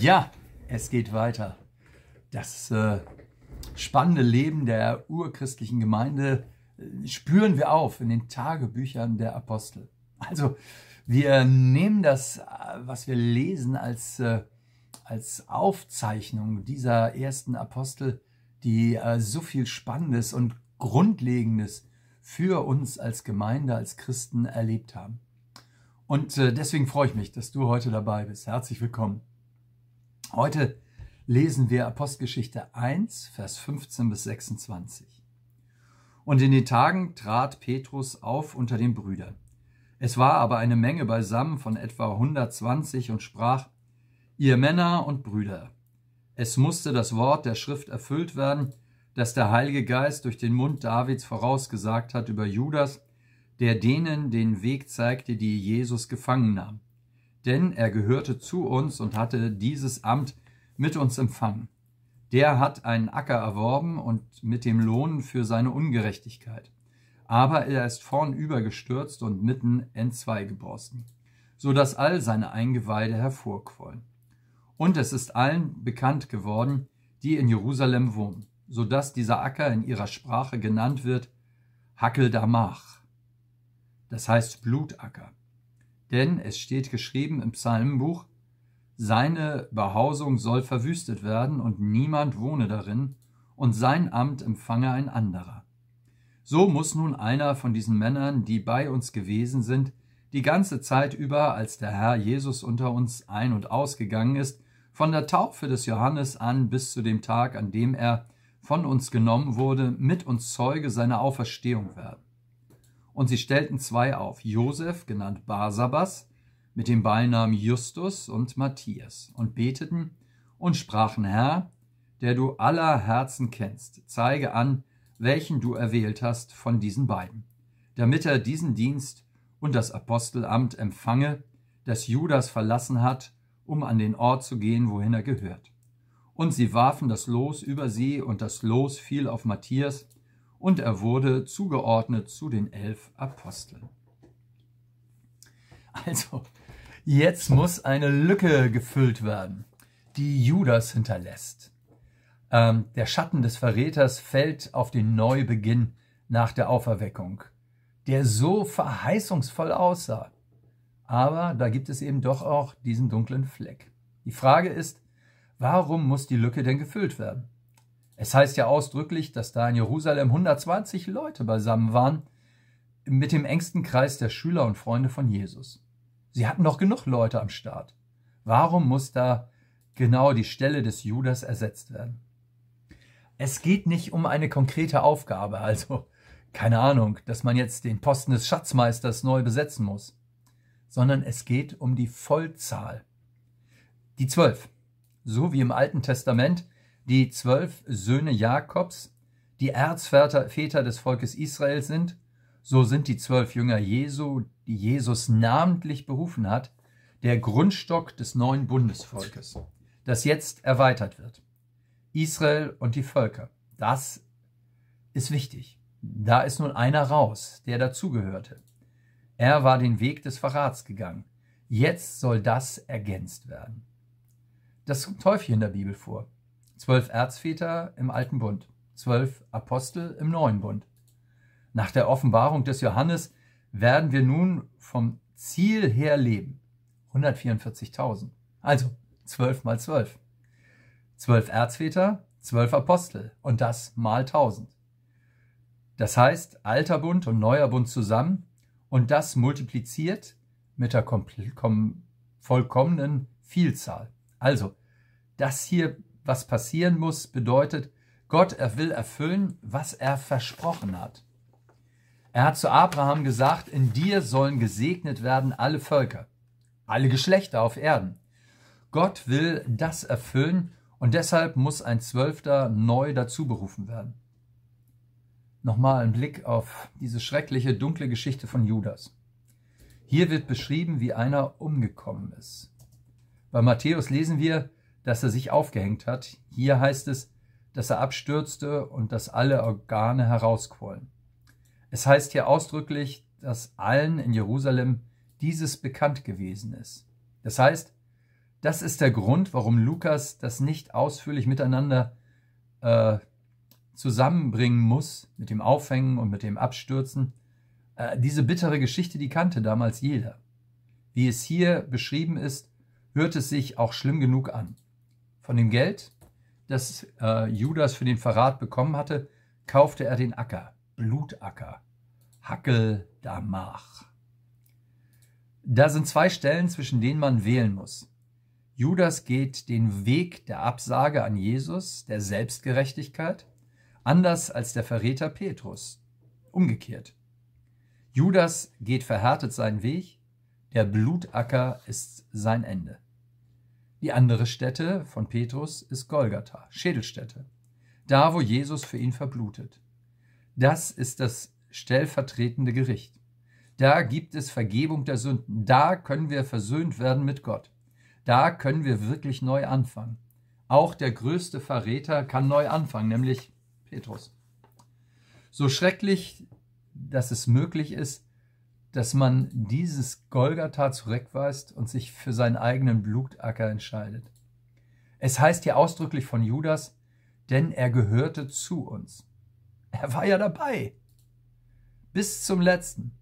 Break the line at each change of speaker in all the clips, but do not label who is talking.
Ja, es geht weiter. Das äh, spannende Leben der urchristlichen Gemeinde äh, spüren wir auf in den Tagebüchern der Apostel. Also wir nehmen das, äh, was wir lesen, als, äh, als Aufzeichnung dieser ersten Apostel, die äh, so viel Spannendes und Grundlegendes für uns als Gemeinde, als Christen erlebt haben. Und äh, deswegen freue ich mich, dass du heute dabei bist. Herzlich willkommen. Heute lesen wir Apostelgeschichte 1, Vers 15 bis 26. Und in den Tagen trat Petrus auf unter den Brüdern. Es war aber eine Menge beisammen von etwa 120 und sprach, ihr Männer und Brüder, es musste das Wort der Schrift erfüllt werden, das der Heilige Geist durch den Mund Davids vorausgesagt hat über Judas, der denen den Weg zeigte, die Jesus gefangen nahm denn er gehörte zu uns und hatte dieses Amt mit uns empfangen. Der hat einen Acker erworben und mit dem Lohn für seine Ungerechtigkeit. Aber er ist vornüber gestürzt und mitten entzwei geborsten, so dass all seine Eingeweide hervorquollen. Und es ist allen bekannt geworden, die in Jerusalem wohnen, so dass dieser Acker in ihrer Sprache genannt wird Hackeldamach. Das heißt Blutacker. Denn es steht geschrieben im Psalmbuch, seine Behausung soll verwüstet werden und niemand wohne darin, und sein Amt empfange ein anderer. So muss nun einer von diesen Männern, die bei uns gewesen sind, die ganze Zeit über, als der Herr Jesus unter uns ein- und ausgegangen ist, von der Taufe des Johannes an bis zu dem Tag, an dem er von uns genommen wurde, mit uns Zeuge seiner Auferstehung werden. Und sie stellten zwei auf, Josef, genannt Barsabas, mit dem Beinamen Justus und Matthias, und beteten und sprachen, Herr, der du aller Herzen kennst, zeige an, welchen du erwählt hast von diesen beiden, damit er diesen Dienst und das Apostelamt empfange, das Judas verlassen hat, um an den Ort zu gehen, wohin er gehört. Und sie warfen das Los über sie, und das Los fiel auf Matthias, und er wurde zugeordnet zu den elf Aposteln. Also, jetzt muss eine Lücke gefüllt werden, die Judas hinterlässt. Ähm, der Schatten des Verräters fällt auf den Neubeginn nach der Auferweckung, der so verheißungsvoll aussah. Aber da gibt es eben doch auch diesen dunklen Fleck. Die Frage ist, warum muss die Lücke denn gefüllt werden? Es heißt ja ausdrücklich, dass da in Jerusalem 120 Leute beisammen waren mit dem engsten Kreis der Schüler und Freunde von Jesus. Sie hatten doch genug Leute am Start. Warum muss da genau die Stelle des Judas ersetzt werden? Es geht nicht um eine konkrete Aufgabe, also keine Ahnung, dass man jetzt den Posten des Schatzmeisters neu besetzen muss, sondern es geht um die Vollzahl. Die zwölf, so wie im Alten Testament die zwölf Söhne Jakobs, die Erzväter des Volkes Israel sind, so sind die zwölf Jünger Jesu, die Jesus namentlich berufen hat, der Grundstock des neuen Bundesvolkes, das jetzt erweitert wird. Israel und die Völker, das ist wichtig. Da ist nun einer raus, der dazugehörte. Er war den Weg des Verrats gegangen. Jetzt soll das ergänzt werden. Das kommt häufig in der Bibel vor. Zwölf Erzväter im Alten Bund, zwölf Apostel im Neuen Bund. Nach der Offenbarung des Johannes werden wir nun vom Ziel her leben. 144.000. Also zwölf mal zwölf. Zwölf Erzväter, zwölf Apostel und das mal tausend. Das heißt, alter Bund und neuer Bund zusammen und das multipliziert mit der vollkommenen Vielzahl. Also, das hier was passieren muss, bedeutet, Gott er will erfüllen, was er versprochen hat. Er hat zu Abraham gesagt, in dir sollen gesegnet werden alle Völker, alle Geschlechter auf Erden. Gott will das erfüllen und deshalb muss ein Zwölfter neu dazu berufen werden. Nochmal ein Blick auf diese schreckliche, dunkle Geschichte von Judas. Hier wird beschrieben, wie einer umgekommen ist. Bei Matthäus lesen wir, dass er sich aufgehängt hat. Hier heißt es, dass er abstürzte und dass alle Organe herausquollen. Es heißt hier ausdrücklich, dass allen in Jerusalem dieses bekannt gewesen ist. Das heißt, Das ist der Grund, warum Lukas das nicht ausführlich miteinander äh, zusammenbringen muss, mit dem Aufhängen und mit dem Abstürzen. Äh, diese bittere Geschichte, die kannte damals jeder. Wie es hier beschrieben ist, hört es sich auch schlimm genug an. Von dem Geld, das äh, Judas für den Verrat bekommen hatte, kaufte er den Acker, Blutacker, Hackel Damach. Da sind zwei Stellen, zwischen denen man wählen muss. Judas geht den Weg der Absage an Jesus, der Selbstgerechtigkeit, anders als der Verräter Petrus. Umgekehrt. Judas geht verhärtet seinen Weg, der Blutacker ist sein Ende. Die andere Stätte von Petrus ist Golgatha, Schädelstätte, da wo Jesus für ihn verblutet. Das ist das stellvertretende Gericht. Da gibt es Vergebung der Sünden. Da können wir versöhnt werden mit Gott. Da können wir wirklich neu anfangen. Auch der größte Verräter kann neu anfangen, nämlich Petrus. So schrecklich, dass es möglich ist, dass man dieses Golgatha zurückweist und sich für seinen eigenen Blutacker entscheidet. Es heißt hier ausdrücklich von Judas, denn er gehörte zu uns. Er war ja dabei. Bis zum letzten.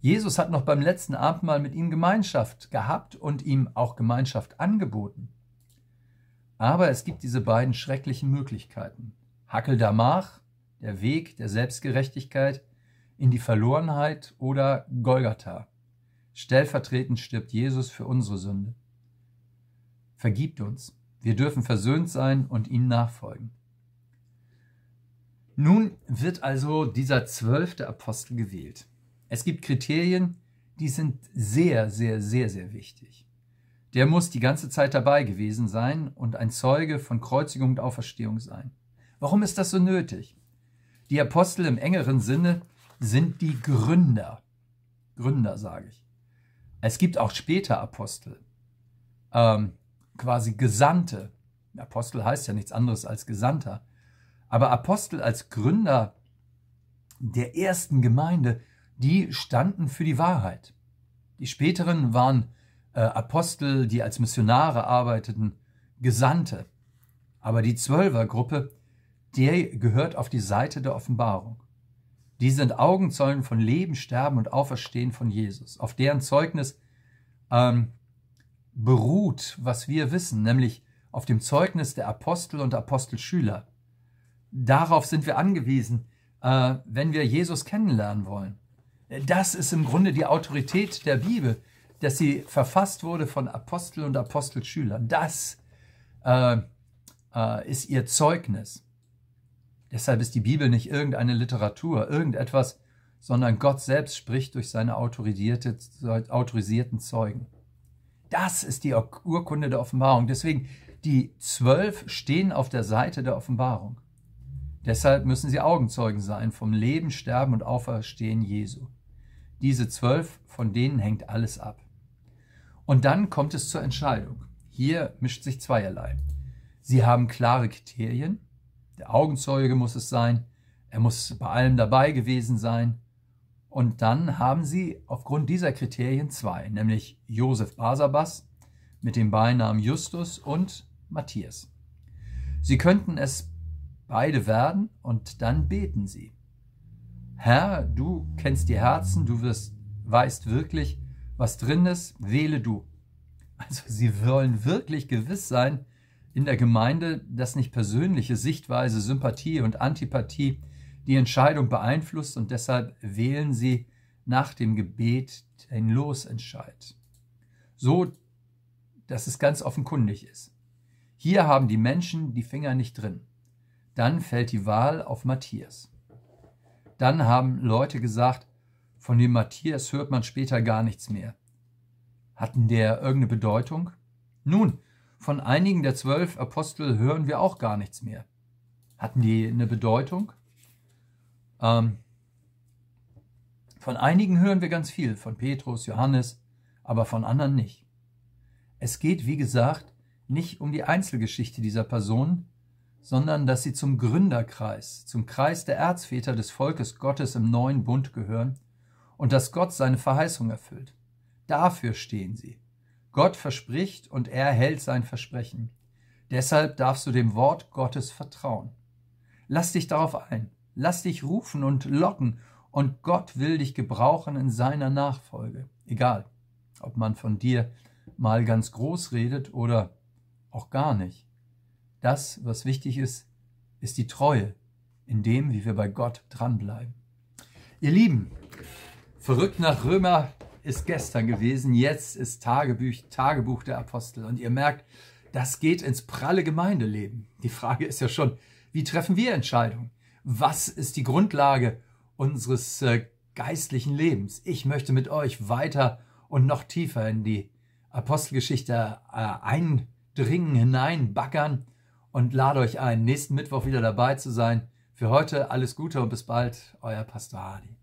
Jesus hat noch beim letzten Abendmahl mit ihm Gemeinschaft gehabt und ihm auch Gemeinschaft angeboten. Aber es gibt diese beiden schrecklichen Möglichkeiten. Hackel Damach, der Weg der Selbstgerechtigkeit, in die Verlorenheit oder Golgatha. Stellvertretend stirbt Jesus für unsere Sünde. Vergibt uns. Wir dürfen versöhnt sein und ihm nachfolgen. Nun wird also dieser zwölfte Apostel gewählt. Es gibt Kriterien, die sind sehr, sehr, sehr, sehr wichtig. Der muss die ganze Zeit dabei gewesen sein und ein Zeuge von Kreuzigung und Auferstehung sein. Warum ist das so nötig? Die Apostel im engeren Sinne sind die Gründer. Gründer sage ich. Es gibt auch später Apostel, ähm, quasi Gesandte. Apostel heißt ja nichts anderes als Gesandter. Aber Apostel als Gründer der ersten Gemeinde, die standen für die Wahrheit. Die späteren waren äh, Apostel, die als Missionare arbeiteten, Gesandte. Aber die Zwölfergruppe, die gehört auf die Seite der Offenbarung. Die sind Augenzeugen von Leben, Sterben und Auferstehen von Jesus. Auf deren Zeugnis ähm, beruht, was wir wissen, nämlich auf dem Zeugnis der Apostel und Apostelschüler. Darauf sind wir angewiesen, äh, wenn wir Jesus kennenlernen wollen. Das ist im Grunde die Autorität der Bibel, dass sie verfasst wurde von Apostel und Apostelschülern. Das äh, äh, ist ihr Zeugnis. Deshalb ist die Bibel nicht irgendeine Literatur, irgendetwas, sondern Gott selbst spricht durch seine autorisierten Zeugen. Das ist die Urkunde der Offenbarung. Deswegen, die zwölf stehen auf der Seite der Offenbarung. Deshalb müssen sie Augenzeugen sein vom Leben, Sterben und Auferstehen Jesu. Diese zwölf, von denen hängt alles ab. Und dann kommt es zur Entscheidung. Hier mischt sich zweierlei. Sie haben klare Kriterien, der Augenzeuge muss es sein. Er muss bei allem dabei gewesen sein. Und dann haben sie aufgrund dieser Kriterien zwei, nämlich Josef Basabas mit dem Beinamen Justus und Matthias. Sie könnten es beide werden und dann beten sie. Herr, du kennst die Herzen, du wirst, weißt wirklich, was drin ist, wähle du. Also sie wollen wirklich gewiss sein, in der Gemeinde, dass nicht persönliche Sichtweise, Sympathie und Antipathie die Entscheidung beeinflusst und deshalb wählen sie nach dem Gebet den Losentscheid. So, dass es ganz offenkundig ist. Hier haben die Menschen die Finger nicht drin. Dann fällt die Wahl auf Matthias. Dann haben Leute gesagt, von dem Matthias hört man später gar nichts mehr. Hatten der irgendeine Bedeutung? Nun, von einigen der zwölf Apostel hören wir auch gar nichts mehr. Hatten die eine Bedeutung? Ähm, von einigen hören wir ganz viel, von Petrus, Johannes, aber von anderen nicht. Es geht, wie gesagt, nicht um die Einzelgeschichte dieser Personen, sondern dass sie zum Gründerkreis, zum Kreis der Erzväter des Volkes Gottes im neuen Bund gehören und dass Gott seine Verheißung erfüllt. Dafür stehen sie Gott verspricht und er hält sein Versprechen. Deshalb darfst du dem Wort Gottes vertrauen. Lass dich darauf ein, lass dich rufen und locken, und Gott will dich gebrauchen in seiner Nachfolge. Egal, ob man von dir mal ganz groß redet oder auch gar nicht. Das, was wichtig ist, ist die Treue in dem, wie wir bei Gott dranbleiben. Ihr Lieben, verrückt nach Römer ist gestern gewesen, jetzt ist Tagebuch, Tagebuch der Apostel. Und ihr merkt, das geht ins pralle Gemeindeleben. Die Frage ist ja schon, wie treffen wir Entscheidungen? Was ist die Grundlage unseres äh, geistlichen Lebens? Ich möchte mit euch weiter und noch tiefer in die Apostelgeschichte äh, eindringen, hineinbackern und lade euch ein, nächsten Mittwoch wieder dabei zu sein. Für heute alles Gute und bis bald, euer Pastor Adi.